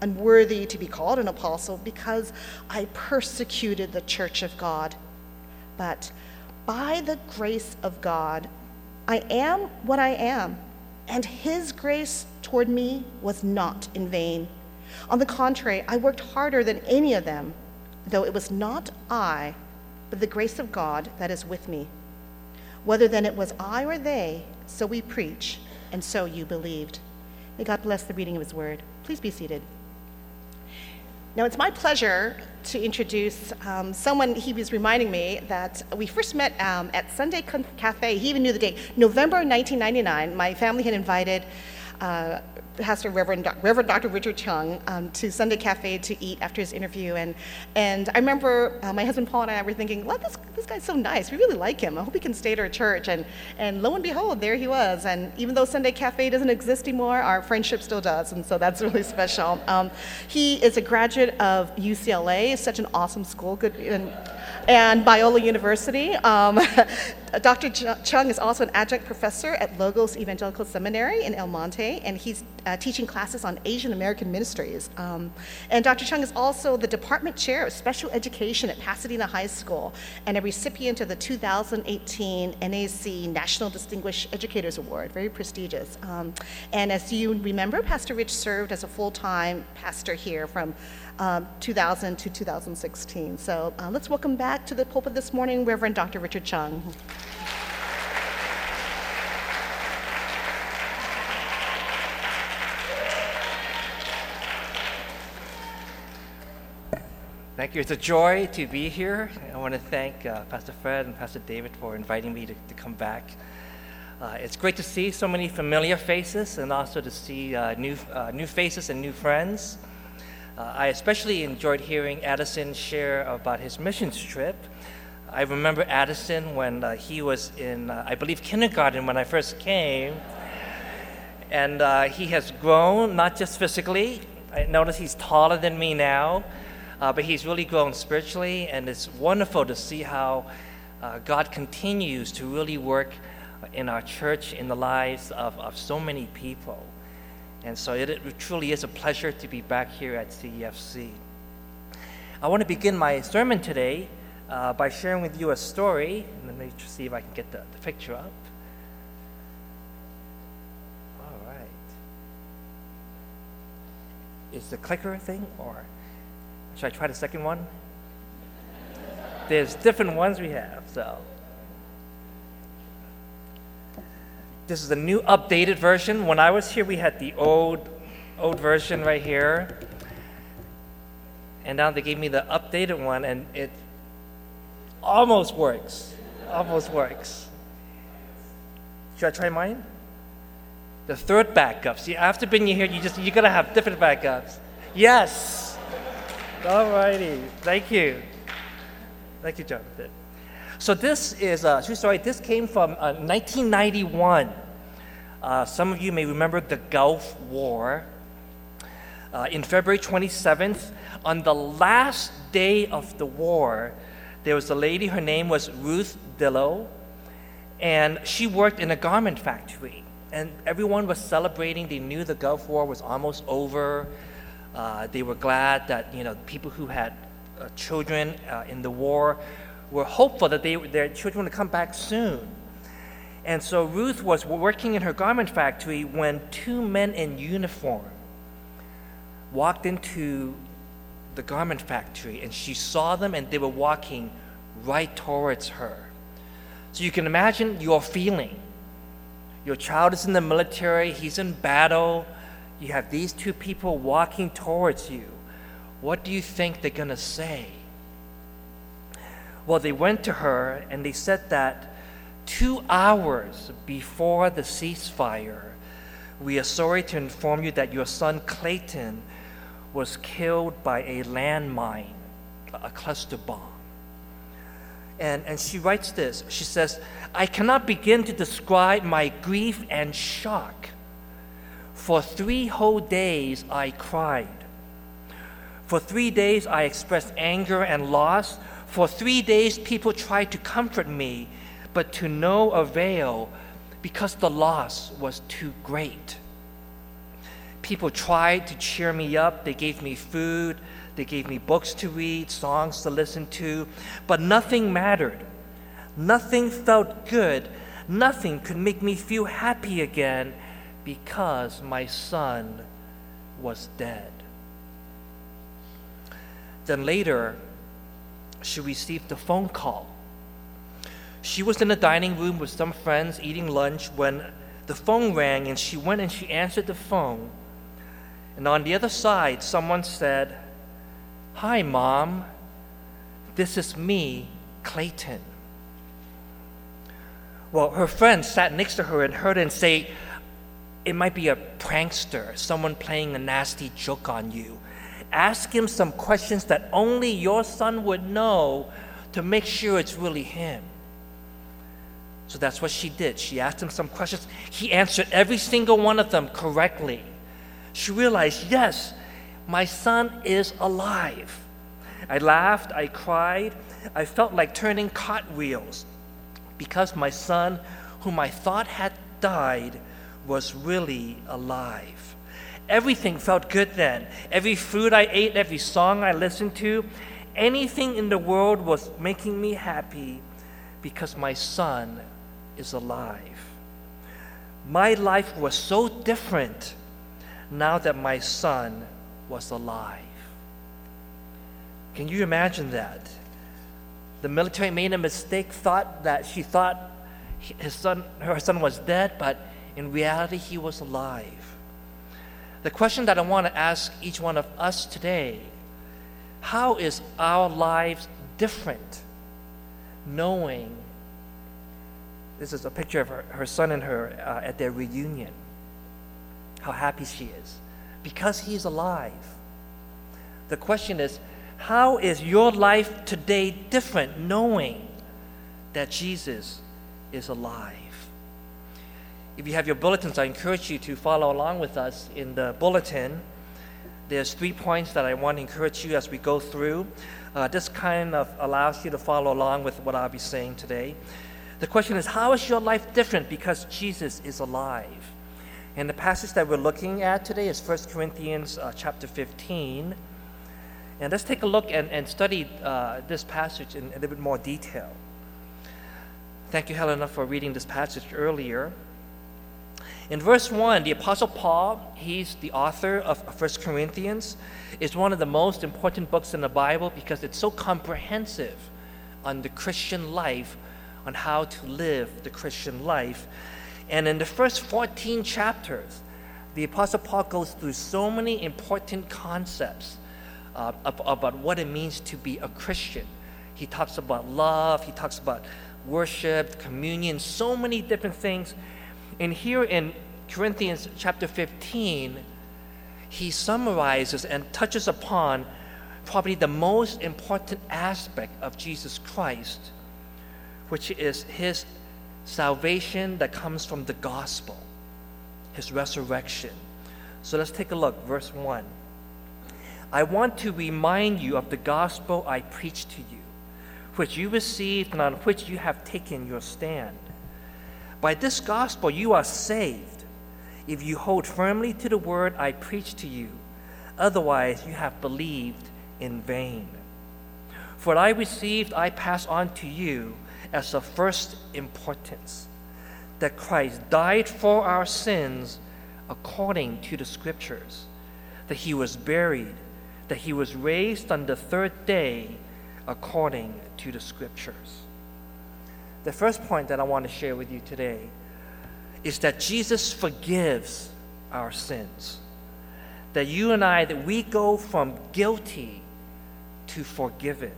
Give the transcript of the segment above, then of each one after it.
unworthy to be called an apostle, because I persecuted the church of God. But by the grace of God, I am what I am, and his grace toward me was not in vain. On the contrary, I worked harder than any of them, though it was not I, but the grace of God that is with me. Whether then it was I or they, so we preach and so you believed. May God bless the reading of his word. Please be seated. Now, it's my pleasure to introduce um, someone. He was reminding me that we first met um, at Sunday Cafe. He even knew the date. November 1999, my family had invited uh, Pastor Reverend, Reverend Dr. Richard Chung um, to Sunday Cafe to eat after his interview. And, and I remember uh, my husband Paul and I were thinking, well, this, this guy's so nice. We really like him. I hope he can stay at our church. And, and lo and behold, there he was. And even though Sunday Cafe doesn't exist anymore, our friendship still does. And so that's really special. Um, he is a graduate of UCLA, such an awesome school. Good. And, and Biola University. Um, Dr. Chung is also an adjunct professor at Logos Evangelical Seminary in El Monte, and he's uh, teaching classes on Asian American ministries. Um, and Dr. Chung is also the department chair of special education at Pasadena High School and a recipient of the 2018 NAC National Distinguished Educators Award, very prestigious. Um, and as you remember, Pastor Rich served as a full time pastor here from um, 2000 to 2016. So uh, let's welcome back to the pulpit this morning Reverend Dr. Richard Chung. Thank you. It's a joy to be here. I want to thank uh, Pastor Fred and Pastor David for inviting me to, to come back. Uh, it's great to see so many familiar faces and also to see uh, new, uh, new faces and new friends. Uh, I especially enjoyed hearing Addison share about his missions trip. I remember Addison when uh, he was in, I believe, kindergarten when I first came. And he has grown, not just physically. I notice he's taller than me now, uh, but he's really grown spiritually. And it's wonderful to see how uh, God continues to really work in our church, in the lives of, of so many people. And so it, it truly is a pleasure to be back here at CEFC. I want to begin my sermon today uh, by sharing with you a story. Let me see if I can get the, the picture up. All right. Is the clicker thing, or should I try the second one? There's different ones we have, so. This is the new updated version. When I was here, we had the old, old version right here. And now they gave me the updated one, and it almost works. Almost works. Should I try mine? The third backup. See, after being here, you just you gotta have different backups. Yes. Alrighty. Thank you. Thank you, Jonathan. So this is a true story. This came from uh, 1991. Uh, some of you may remember the Gulf War. Uh, in February 27th, on the last day of the war, there was a lady, her name was Ruth Dillow, and she worked in a garment factory. And everyone was celebrating. They knew the Gulf War was almost over. Uh, they were glad that you know people who had uh, children uh, in the war were hopeful that they, their children would come back soon. And so Ruth was working in her garment factory when two men in uniform walked into the garment factory and she saw them and they were walking right towards her. So you can imagine your feeling. Your child is in the military, he's in battle. You have these two people walking towards you. What do you think they're going to say? Well, they went to her and they said that two hours before the ceasefire, we are sorry to inform you that your son Clayton was killed by a landmine, a cluster bomb. And, and she writes this She says, I cannot begin to describe my grief and shock. For three whole days I cried. For three days I expressed anger and loss. For three days people tried to comfort me, but to no avail because the loss was too great. People tried to cheer me up, they gave me food, they gave me books to read, songs to listen to, but nothing mattered. Nothing felt good. Nothing could make me feel happy again because my son was dead. Then later, she received a phone call. She was in the dining room with some friends eating lunch when the phone rang and she went and she answered the phone. And on the other side, someone said, Hi, Mom. This is me, Clayton. Well, her friend sat next to her and heard and say, It might be a prankster, someone playing a nasty joke on you. Ask him some questions that only your son would know to make sure it's really him. So that's what she did. She asked him some questions. He answered every single one of them correctly. She realized, yes, my son is alive. I laughed, I cried, I felt like turning cartwheels because my son, whom I thought had died, was really alive. Everything felt good then. Every food I ate, every song I listened to, anything in the world was making me happy because my son is alive. My life was so different now that my son was alive. Can you imagine that? The military made a mistake, thought that she thought his son, her son was dead, but in reality, he was alive. The question that I want to ask each one of us today how is our lives different knowing this is a picture of her, her son and her uh, at their reunion how happy she is because he's alive. The question is, how is your life today different knowing that Jesus is alive? If you have your bulletins, I encourage you to follow along with us in the bulletin. There's three points that I want to encourage you as we go through. Uh, this kind of allows you to follow along with what I'll be saying today. The question is, how is your life different because Jesus is alive? And the passage that we're looking at today is 1 Corinthians uh, chapter 15. And let's take a look and, and study uh, this passage in a little bit more detail. Thank you, Helena, for reading this passage earlier. In verse 1, the Apostle Paul, he's the author of 1 Corinthians, is one of the most important books in the Bible because it's so comprehensive on the Christian life, on how to live the Christian life. And in the first 14 chapters, the Apostle Paul goes through so many important concepts uh, about what it means to be a Christian. He talks about love, he talks about worship, communion, so many different things. And here in Corinthians chapter 15, he summarizes and touches upon probably the most important aspect of Jesus Christ, which is his salvation that comes from the gospel, his resurrection. So let's take a look, verse 1. I want to remind you of the gospel I preached to you, which you received and on which you have taken your stand. By this gospel you are saved, if you hold firmly to the word I preach to you. Otherwise, you have believed in vain. For what I received, I pass on to you as of first importance that Christ died for our sins according to the Scriptures, that he was buried, that he was raised on the third day according to the scriptures. The first point that I want to share with you today is that Jesus forgives our sins. That you and I, that we go from guilty to forgiven.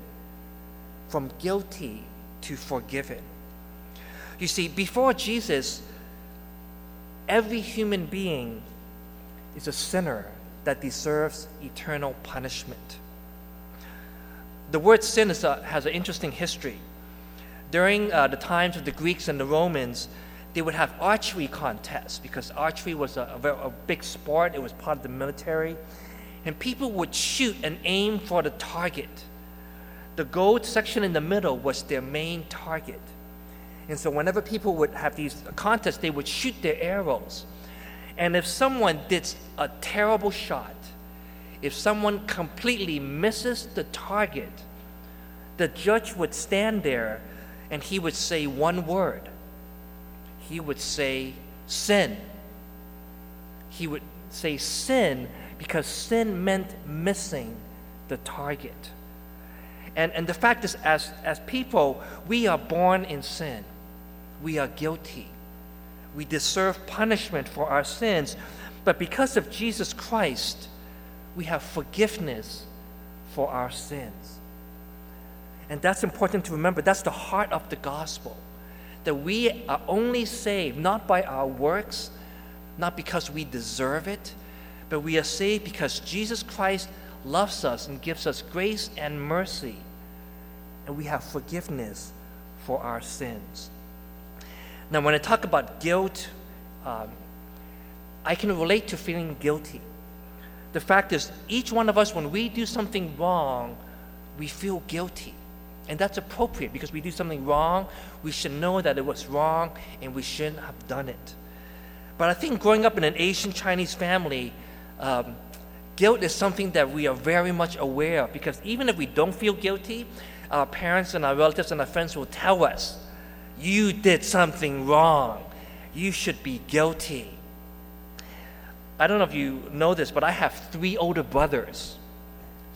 From guilty to forgiven. You see, before Jesus, every human being is a sinner that deserves eternal punishment. The word sin a, has an interesting history. During uh, the times of the Greeks and the Romans, they would have archery contests because archery was a, a, a big sport, it was part of the military. And people would shoot and aim for the target. The gold section in the middle was their main target. And so, whenever people would have these contests, they would shoot their arrows. And if someone did a terrible shot, if someone completely misses the target, the judge would stand there and he would say one word. He would say, sin. He would say sin because sin meant missing the target. And, and the fact is, as, as people, we are born in sin. We are guilty. We deserve punishment for our sins. But because of Jesus Christ, we have forgiveness for our sins. And that's important to remember. That's the heart of the gospel. That we are only saved not by our works, not because we deserve it, but we are saved because Jesus Christ loves us and gives us grace and mercy. And we have forgiveness for our sins. Now, when I talk about guilt, um, I can relate to feeling guilty. The fact is, each one of us, when we do something wrong, we feel guilty. And that's appropriate because we do something wrong, we should know that it was wrong and we shouldn't have done it. But I think growing up in an Asian Chinese family, um, guilt is something that we are very much aware of because even if we don't feel guilty, our parents and our relatives and our friends will tell us, You did something wrong. You should be guilty. I don't know if you know this, but I have three older brothers.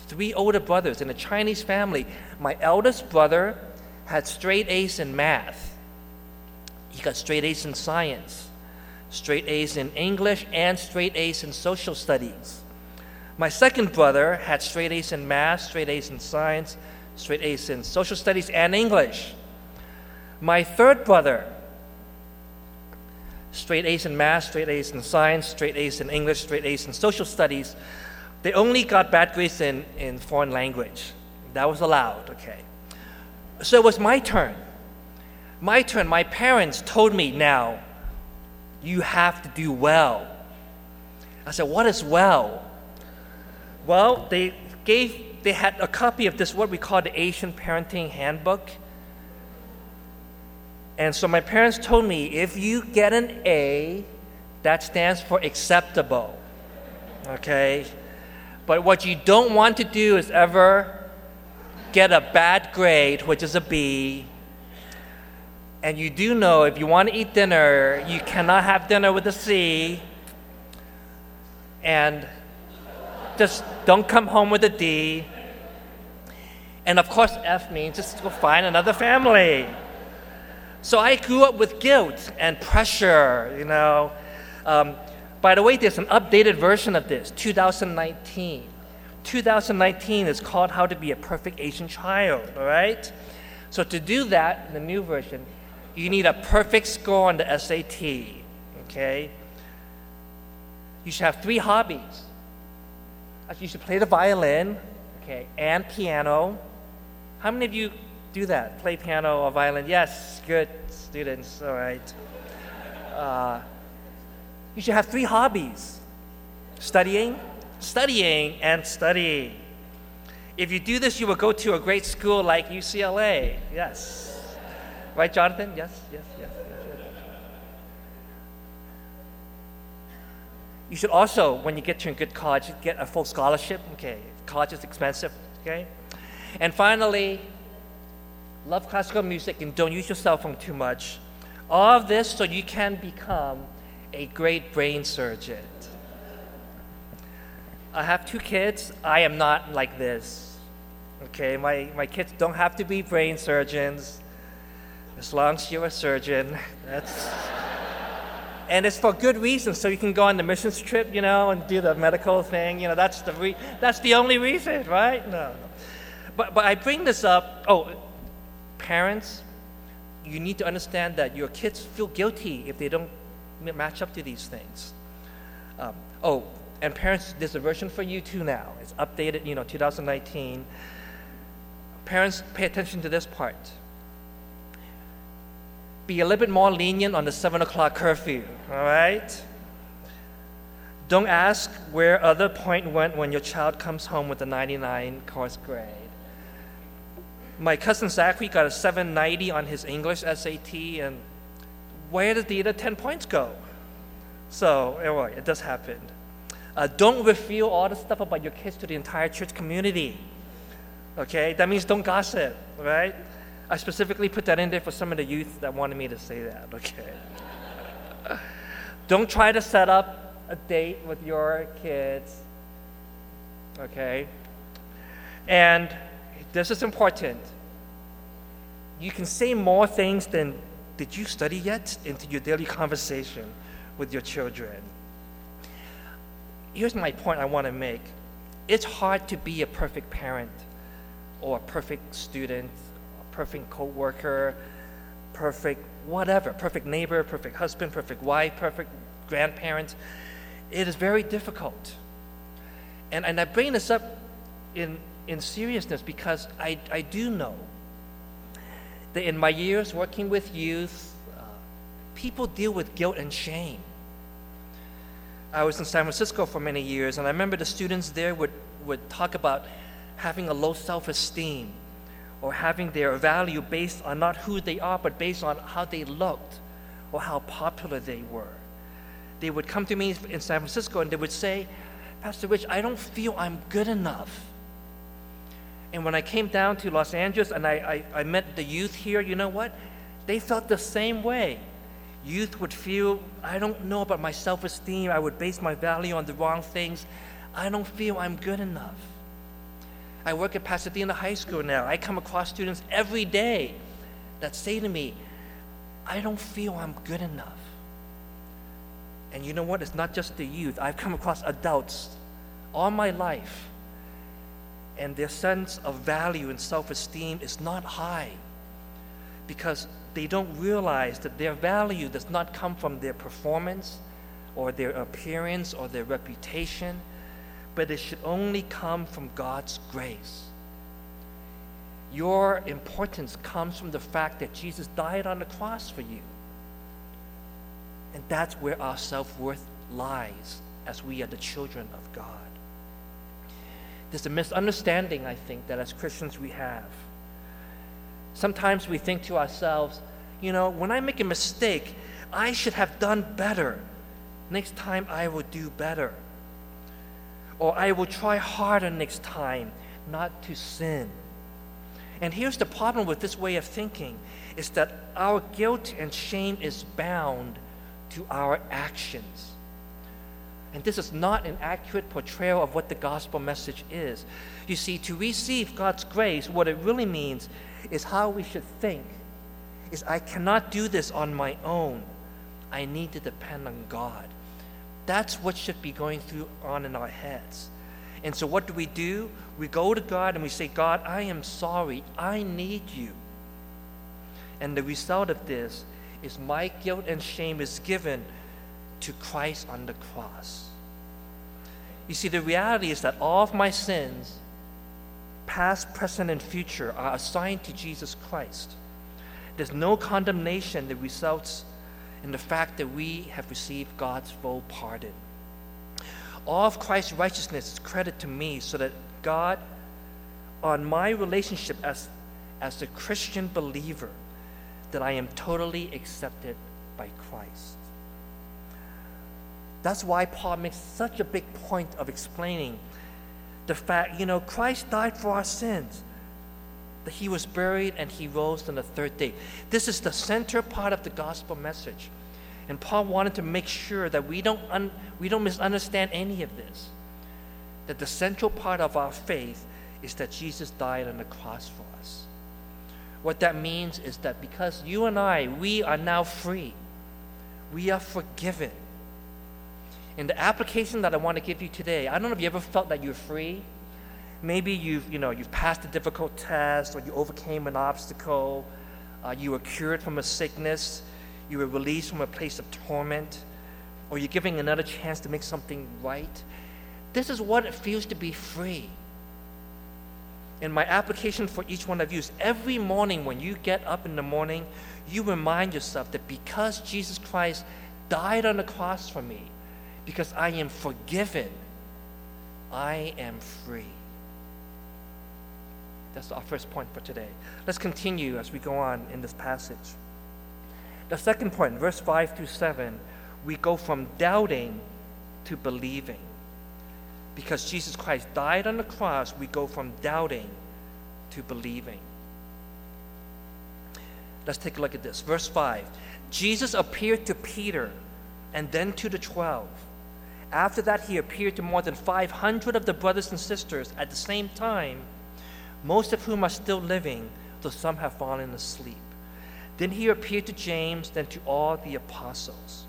Three older brothers in a Chinese family. My eldest brother had straight A's in math, he got straight A's in science, straight A's in English, and straight A's in social studies. My second brother had straight A's in math, straight A's in science, straight A's in social studies and English. My third brother straight A's in math, straight A's in science, straight A's in English, straight A's in social studies. They only got bad grades in, in foreign language. That was allowed, okay. So it was my turn. My turn. My parents told me now, you have to do well. I said, what is well? Well, they gave, they had a copy of this, what we call the Asian Parenting Handbook. And so my parents told me if you get an A, that stands for acceptable. Okay? But what you don't want to do is ever get a bad grade, which is a B. And you do know if you want to eat dinner, you cannot have dinner with a C. And just don't come home with a D. And of course, F means just go find another family. So I grew up with guilt and pressure, you know. Um, by the way, there's an updated version of this, 2019. 2019 is called How to Be a Perfect Asian Child, all right? So to do that, in the new version, you need a perfect score on the SAT, okay? You should have three hobbies. You should play the violin, okay, and piano. How many of you do that? Play piano or violin? Yes, good students, all right. Uh, you should have three hobbies studying, studying, and studying. If you do this, you will go to a great school like UCLA. Yes. Right, Jonathan? Yes, yes, yes. yes, yes. You should also, when you get to a good college, get a full scholarship. Okay, college is expensive. Okay, and finally, love classical music and don't use your cell phone too much. All of this so you can become a great brain surgeon. I have two kids. I am not like this. Okay, my, my kids don't have to be brain surgeons. As long as you're a surgeon, that's. and it's for good reason, so you can go on the missions trip, you know, and do the medical thing. You know, that's the re- that's the only reason, right? No, no. But but I bring this up. Oh, parents, you need to understand that your kids feel guilty if they don't match up to these things. Um, oh, and parents, there's a version for you too now. It's updated, you know, 2019. Parents, pay attention to this part. Be a little bit more lenient on the 7 o'clock curfew, all right? Don't ask where other point went when your child comes home with a 99 course grade. My cousin Zachary got a 790 on his English SAT, and where did the other 10 points go? So, anyway, it does happen. Uh, don't reveal all the stuff about your kids to the entire church community. Okay? That means don't gossip, right? I specifically put that in there for some of the youth that wanted me to say that, okay? don't try to set up a date with your kids, okay? And this is important. You can say more things than did you study yet into your daily conversation with your children. Here's my point I want to make it's hard to be a perfect parent or a perfect student, a perfect co worker, perfect whatever, perfect neighbor, perfect husband, perfect wife, perfect grandparent. It is very difficult. And, and I bring this up in, in seriousness because I, I do know that in my years working with youth, uh, people deal with guilt and shame. I was in San Francisco for many years, and I remember the students there would, would talk about having a low self esteem or having their value based on not who they are, but based on how they looked or how popular they were. They would come to me in San Francisco and they would say, Pastor Rich, I don't feel I'm good enough. And when I came down to Los Angeles and I, I, I met the youth here, you know what? They felt the same way youth would feel, I don't know about my self esteem. I would base my value on the wrong things. I don't feel I'm good enough. I work at Pasadena High School now. I come across students every day that say to me, I don't feel I'm good enough. And you know what? It's not just the youth. I've come across adults all my life, and their sense of value and self esteem is not high because they don't realize that their value does not come from their performance or their appearance or their reputation, but it should only come from God's grace. Your importance comes from the fact that Jesus died on the cross for you. And that's where our self worth lies as we are the children of God. There's a misunderstanding, I think, that as Christians we have. Sometimes we think to ourselves, you know, when I make a mistake, I should have done better. Next time I will do better. Or I will try harder next time not to sin. And here's the problem with this way of thinking is that our guilt and shame is bound to our actions. And this is not an accurate portrayal of what the gospel message is. You see, to receive God's grace, what it really means is how we should think. Is I cannot do this on my own. I need to depend on God. That's what should be going through on in our heads. And so what do we do? We go to God and we say, God, I am sorry. I need you. And the result of this is my guilt and shame is given to Christ on the cross. You see, the reality is that all of my sins past, present, and future, are assigned to Jesus Christ. There's no condemnation that results in the fact that we have received God's full pardon. All of Christ's righteousness is credited to me so that God, on my relationship as, as a Christian believer, that I am totally accepted by Christ. That's why Paul makes such a big point of explaining the fact, you know, Christ died for our sins, that he was buried and he rose on the third day. This is the center part of the gospel message. And Paul wanted to make sure that we don't, un, we don't misunderstand any of this. That the central part of our faith is that Jesus died on the cross for us. What that means is that because you and I, we are now free, we are forgiven. In the application that I want to give you today, I don't know if you ever felt that you're free. Maybe you've, you know, you've passed a difficult test or you overcame an obstacle, uh, you were cured from a sickness, you were released from a place of torment, or you're giving another chance to make something right. This is what it feels to be free. And my application for each one of you is every morning when you get up in the morning, you remind yourself that because Jesus Christ died on the cross for me, because I am forgiven, I am free. That's our first point for today. Let's continue as we go on in this passage. The second point, verse 5 through 7, we go from doubting to believing. Because Jesus Christ died on the cross, we go from doubting to believing. Let's take a look at this. Verse 5 Jesus appeared to Peter and then to the twelve. After that, he appeared to more than 500 of the brothers and sisters at the same time, most of whom are still living, though some have fallen asleep. Then he appeared to James, then to all the apostles.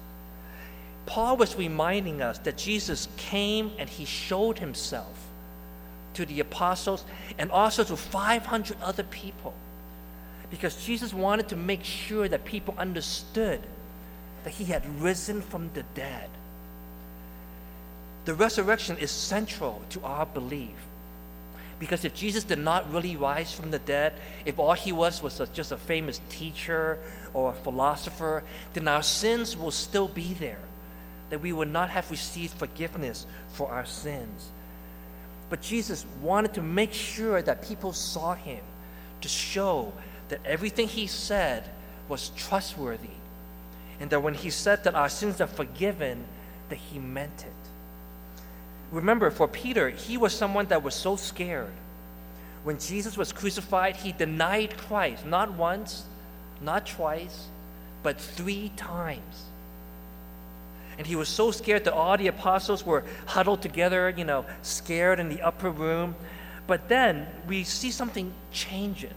Paul was reminding us that Jesus came and he showed himself to the apostles and also to 500 other people because Jesus wanted to make sure that people understood that he had risen from the dead. The resurrection is central to our belief. Because if Jesus did not really rise from the dead, if all he was was a, just a famous teacher or a philosopher, then our sins will still be there that we would not have received forgiveness for our sins. But Jesus wanted to make sure that people saw him to show that everything he said was trustworthy and that when he said that our sins are forgiven, that he meant it. Remember, for Peter, he was someone that was so scared. When Jesus was crucified, he denied Christ not once, not twice, but three times. And he was so scared that all the apostles were huddled together, you know, scared in the upper room. But then we see something changes.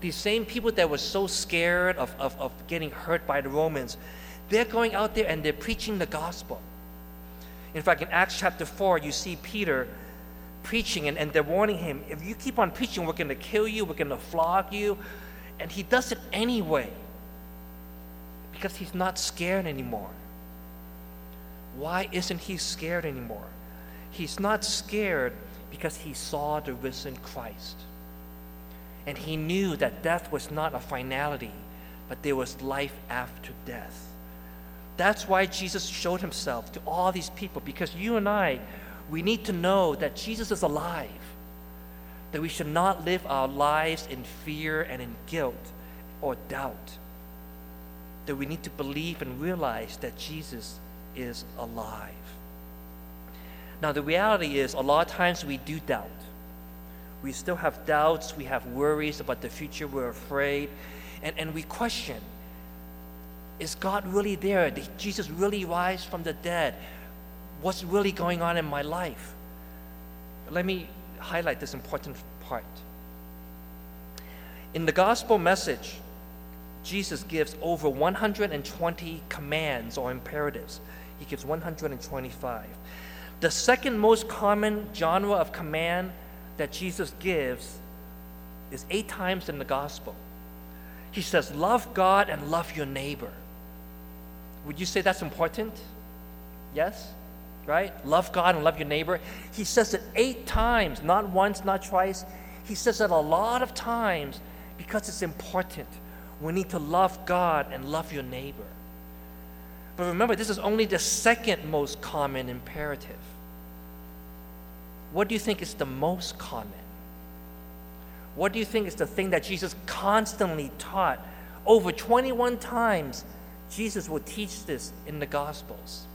These same people that were so scared of, of, of getting hurt by the Romans, they're going out there and they're preaching the gospel. In fact, in Acts chapter 4, you see Peter preaching and, and they're warning him if you keep on preaching, we're going to kill you, we're going to flog you. And he does it anyway because he's not scared anymore. Why isn't he scared anymore? He's not scared because he saw the risen Christ. And he knew that death was not a finality, but there was life after death. That's why Jesus showed himself to all these people, because you and I, we need to know that Jesus is alive, that we should not live our lives in fear and in guilt or doubt, that we need to believe and realize that Jesus is alive. Now, the reality is, a lot of times we do doubt. We still have doubts, we have worries about the future, we're afraid, and, and we question Is God really there? Did Jesus really rise from the dead? What's really going on in my life? Let me highlight this important part. In the gospel message, Jesus gives over 120 commands or imperatives he gives 125. The second most common genre of command that Jesus gives is eight times in the gospel. He says, Love God and love your neighbor. Would you say that's important? Yes? Right? Love God and love your neighbor. He says it eight times, not once, not twice. He says it a lot of times because it's important. We need to love God and love your neighbor. But remember, this is only the second most common imperative. What do you think is the most common? What do you think is the thing that Jesus constantly taught? Over 21 times, Jesus will teach this in the Gospels.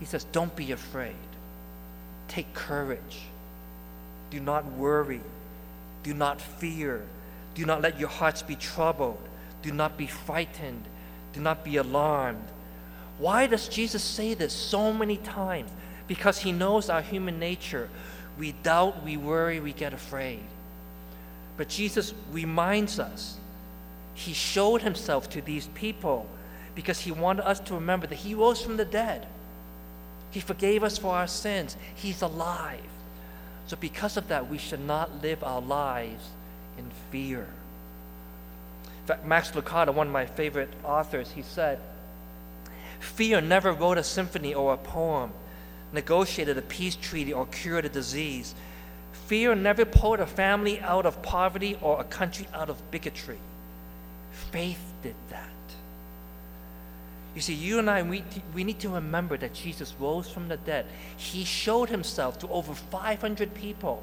He says, Don't be afraid. Take courage. Do not worry. Do not fear. Do not let your hearts be troubled. Do not be frightened. Do not be alarmed. Why does Jesus say this so many times? because He knows our human nature. We doubt, we worry, we get afraid. But Jesus reminds us He showed Himself to these people because He wanted us to remember that He rose from the dead. He forgave us for our sins. He's alive. So, because of that, we should not live our lives in fear. In fact, Max Lucado, one of my favorite authors, he said, Fear never wrote a symphony or a poem, negotiated a peace treaty, or cured a disease. Fear never pulled a family out of poverty or a country out of bigotry. Faith did that. You see, you and I, we, we need to remember that Jesus rose from the dead. He showed himself to over 500 people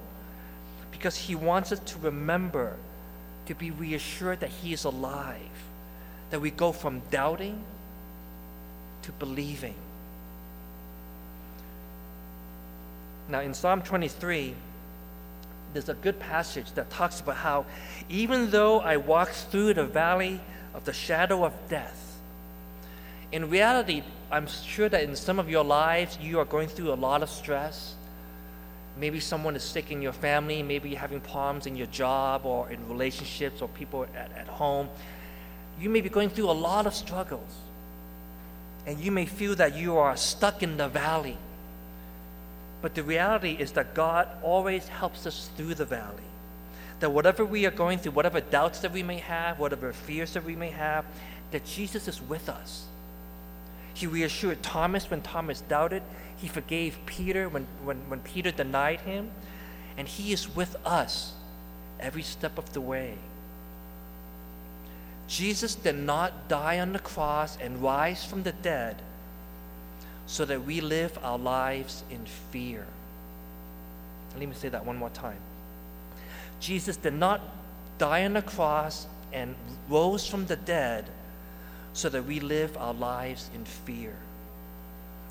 because he wants us to remember, to be reassured that he is alive, that we go from doubting to believing. Now, in Psalm 23, there's a good passage that talks about how even though I walk through the valley of the shadow of death, in reality, I'm sure that in some of your lives, you are going through a lot of stress. Maybe someone is sick in your family, maybe you're having problems in your job or in relationships or people at, at home. You may be going through a lot of struggles. And you may feel that you are stuck in the valley. But the reality is that God always helps us through the valley. That whatever we are going through, whatever doubts that we may have, whatever fears that we may have, that Jesus is with us he reassured Thomas when Thomas doubted. He forgave Peter when, when, when Peter denied him. And He is with us every step of the way. Jesus did not die on the cross and rise from the dead so that we live our lives in fear. Let me say that one more time. Jesus did not die on the cross and rose from the dead so that we live our lives in fear.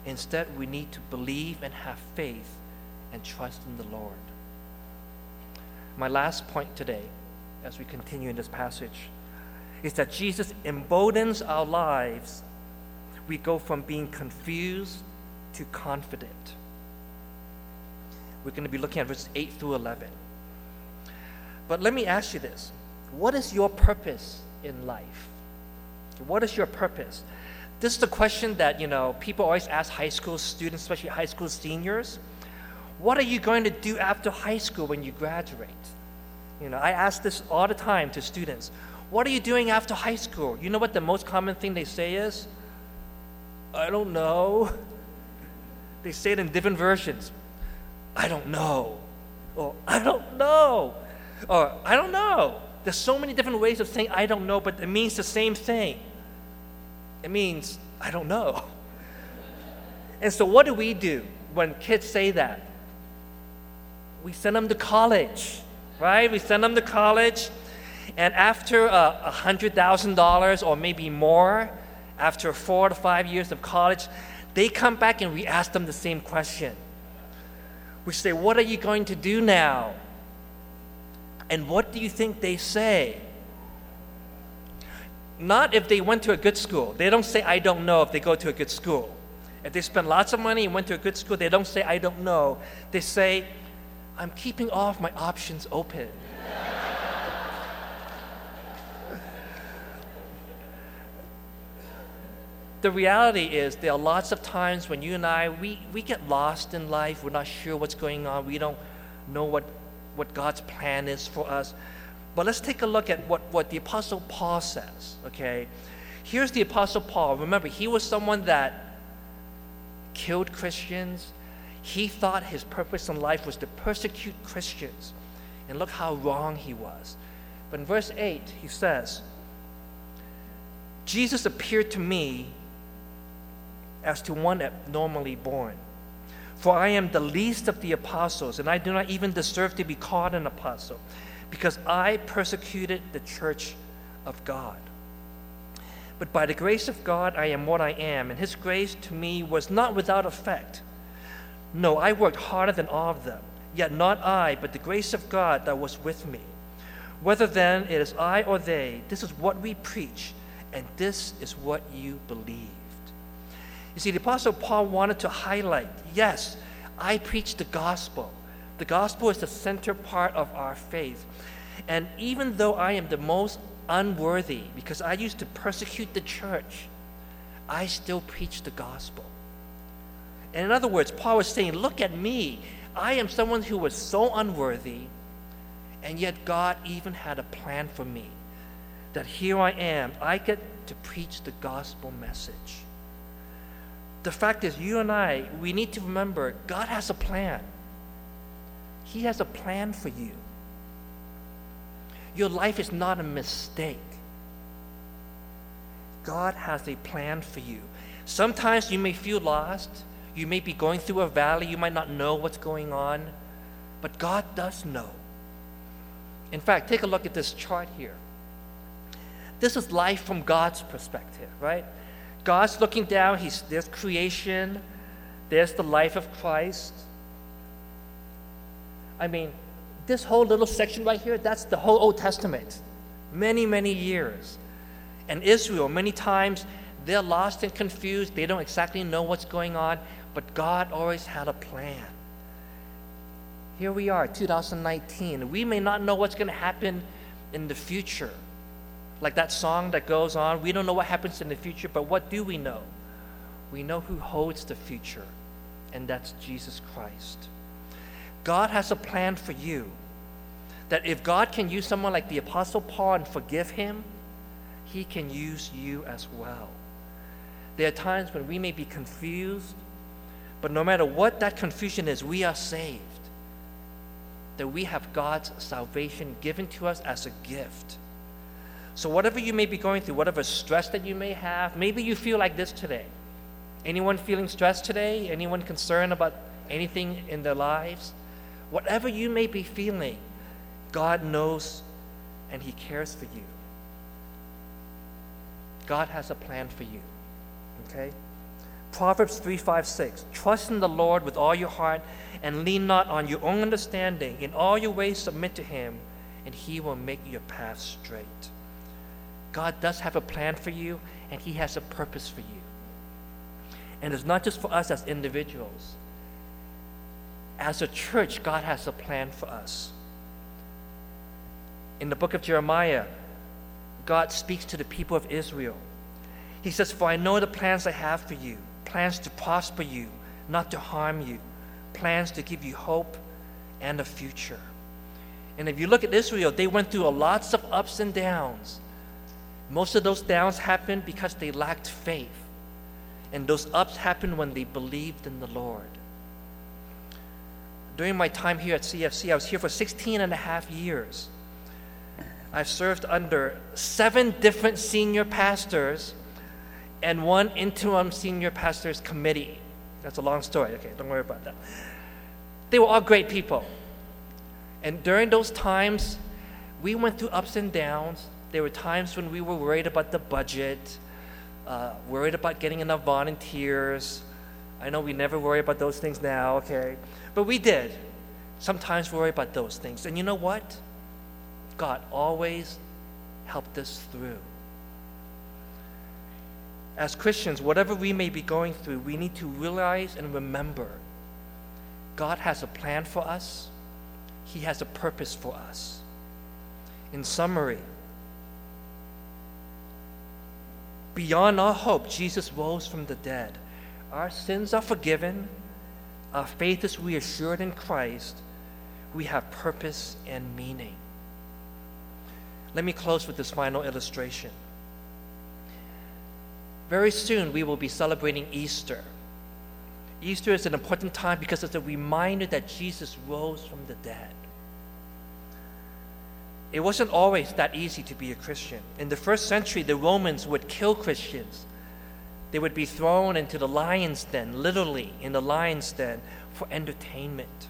Instead, we need to believe and have faith and trust in the Lord. My last point today, as we continue in this passage, is that Jesus emboldens our lives. We go from being confused to confident. We're going to be looking at verses 8 through 11. But let me ask you this what is your purpose in life? What is your purpose? This is the question that, you know, people always ask high school students, especially high school seniors. What are you going to do after high school when you graduate? You know, I ask this all the time to students. What are you doing after high school? You know what the most common thing they say is? I don't know. They say it in different versions. I don't know. Or I don't know. Or I don't know. There's so many different ways of saying I don't know, but it means the same thing. It means, I don't know. And so, what do we do when kids say that? We send them to college, right? We send them to college, and after uh, a $100,000 or maybe more, after four to five years of college, they come back and we ask them the same question. We say, What are you going to do now? And what do you think they say? Not if they went to a good school. They don't say, I don't know, if they go to a good school. If they spend lots of money and went to a good school, they don't say, I don't know. They say, I'm keeping all of my options open. The reality is there are lots of times when you and I, we, we get lost in life. We're not sure what's going on. We don't know what, what God's plan is for us. But let's take a look at what, what the Apostle Paul says, okay? Here's the Apostle Paul. Remember, he was someone that killed Christians. He thought his purpose in life was to persecute Christians. And look how wrong he was. But in verse 8, he says, Jesus appeared to me as to one abnormally born. For I am the least of the apostles, and I do not even deserve to be called an apostle because I persecuted the church of God. But by the grace of God, I am what I am, and His grace to me was not without effect. No, I worked harder than all of them, yet not I, but the grace of God that was with me. Whether then it is I or they, this is what we preach, and this is what you believed. You see, the Apostle Paul wanted to highlight yes, I preach the gospel. The gospel is the center part of our faith. And even though I am the most unworthy, because I used to persecute the church, I still preach the gospel. And in other words, Paul was saying, Look at me. I am someone who was so unworthy, and yet God even had a plan for me. That here I am, I get to preach the gospel message. The fact is, you and I, we need to remember God has a plan. He has a plan for you. Your life is not a mistake. God has a plan for you. Sometimes you may feel lost. You may be going through a valley. You might not know what's going on. But God does know. In fact, take a look at this chart here. This is life from God's perspective, right? God's looking down, he's, there's creation, there's the life of Christ. I mean, this whole little section right here, that's the whole Old Testament. Many, many years. And Israel, many times, they're lost and confused. They don't exactly know what's going on, but God always had a plan. Here we are, 2019. We may not know what's going to happen in the future. Like that song that goes on, we don't know what happens in the future, but what do we know? We know who holds the future, and that's Jesus Christ. God has a plan for you. That if God can use someone like the Apostle Paul and forgive him, he can use you as well. There are times when we may be confused, but no matter what that confusion is, we are saved. That we have God's salvation given to us as a gift. So, whatever you may be going through, whatever stress that you may have, maybe you feel like this today. Anyone feeling stressed today? Anyone concerned about anything in their lives? Whatever you may be feeling, God knows and He cares for you. God has a plan for you. Okay? Proverbs 3 5 6. Trust in the Lord with all your heart and lean not on your own understanding. In all your ways, submit to Him, and He will make your path straight. God does have a plan for you, and He has a purpose for you. And it's not just for us as individuals. As a church, God has a plan for us. In the book of Jeremiah, God speaks to the people of Israel. He says, For I know the plans I have for you plans to prosper you, not to harm you, plans to give you hope and a future. And if you look at Israel, they went through lots of ups and downs. Most of those downs happened because they lacked faith. And those ups happened when they believed in the Lord. During my time here at CFC, I was here for 16 and a half years. I've served under seven different senior pastors and one interim senior pastors committee. That's a long story. Okay, don't worry about that. They were all great people. And during those times, we went through ups and downs. There were times when we were worried about the budget, uh, worried about getting enough volunteers. I know we never worry about those things now, okay? But we did. Sometimes worry about those things. And you know what? God always helped us through. As Christians, whatever we may be going through, we need to realize and remember God has a plan for us, He has a purpose for us. In summary, beyond our hope, Jesus rose from the dead. Our sins are forgiven, our faith is reassured in Christ, we have purpose and meaning. Let me close with this final illustration. Very soon, we will be celebrating Easter. Easter is an important time because it's a reminder that Jesus rose from the dead. It wasn't always that easy to be a Christian. In the first century, the Romans would kill Christians. They would be thrown into the lion's den, literally in the lion's den, for entertainment.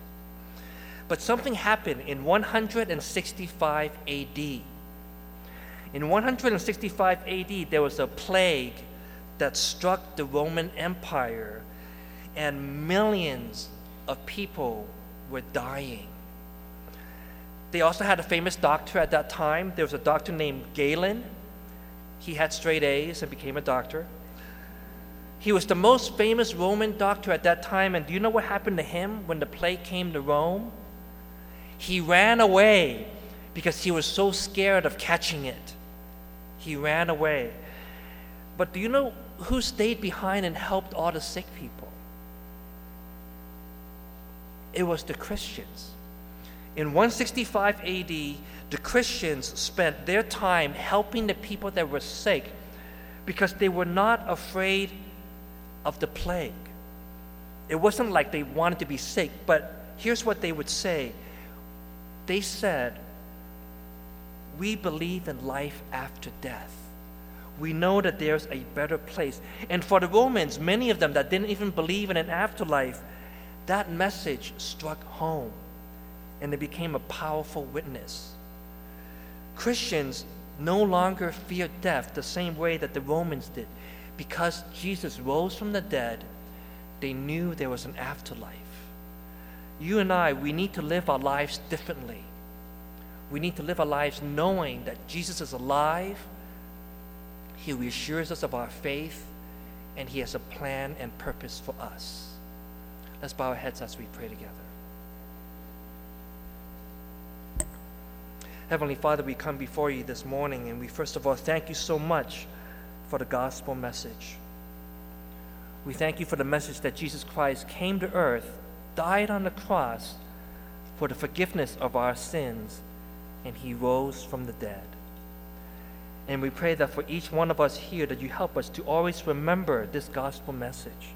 But something happened in 165 AD. In 165 AD, there was a plague that struck the Roman Empire, and millions of people were dying. They also had a famous doctor at that time. There was a doctor named Galen. He had straight A's and became a doctor. He was the most famous Roman doctor at that time, and do you know what happened to him when the plague came to Rome? He ran away because he was so scared of catching it. He ran away. But do you know who stayed behind and helped all the sick people? It was the Christians. In 165 AD, the Christians spent their time helping the people that were sick because they were not afraid of the plague. It wasn't like they wanted to be sick, but here's what they would say they said, We believe in life after death. We know that there's a better place. And for the Romans, many of them that didn't even believe in an afterlife, that message struck home and they became a powerful witness. Christians no longer fear death the same way that the Romans did. Because Jesus rose from the dead, they knew there was an afterlife. You and I, we need to live our lives differently. We need to live our lives knowing that Jesus is alive, He reassures us of our faith, and He has a plan and purpose for us. Let's bow our heads as we pray together. Heavenly Father, we come before you this morning and we first of all thank you so much for the gospel message. We thank you for the message that Jesus Christ came to earth, died on the cross for the forgiveness of our sins, and he rose from the dead. And we pray that for each one of us here that you help us to always remember this gospel message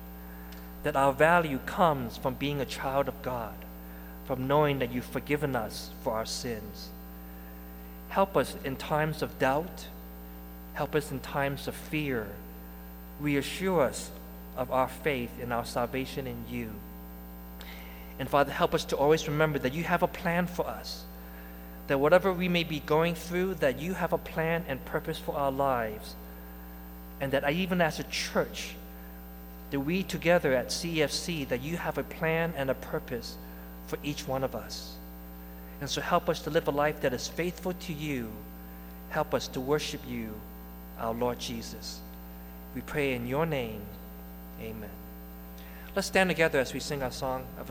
that our value comes from being a child of God, from knowing that you've forgiven us for our sins. Help us in times of doubt. Help us in times of fear. Reassure us of our faith and our salvation in you. And Father, help us to always remember that you have a plan for us. That whatever we may be going through, that you have a plan and purpose for our lives. And that I, even as a church, that we together at CFC, that you have a plan and a purpose for each one of us. And so help us to live a life that is faithful to you. Help us to worship you, our Lord Jesus. We pray in your name. Amen. Let's stand together as we sing our song of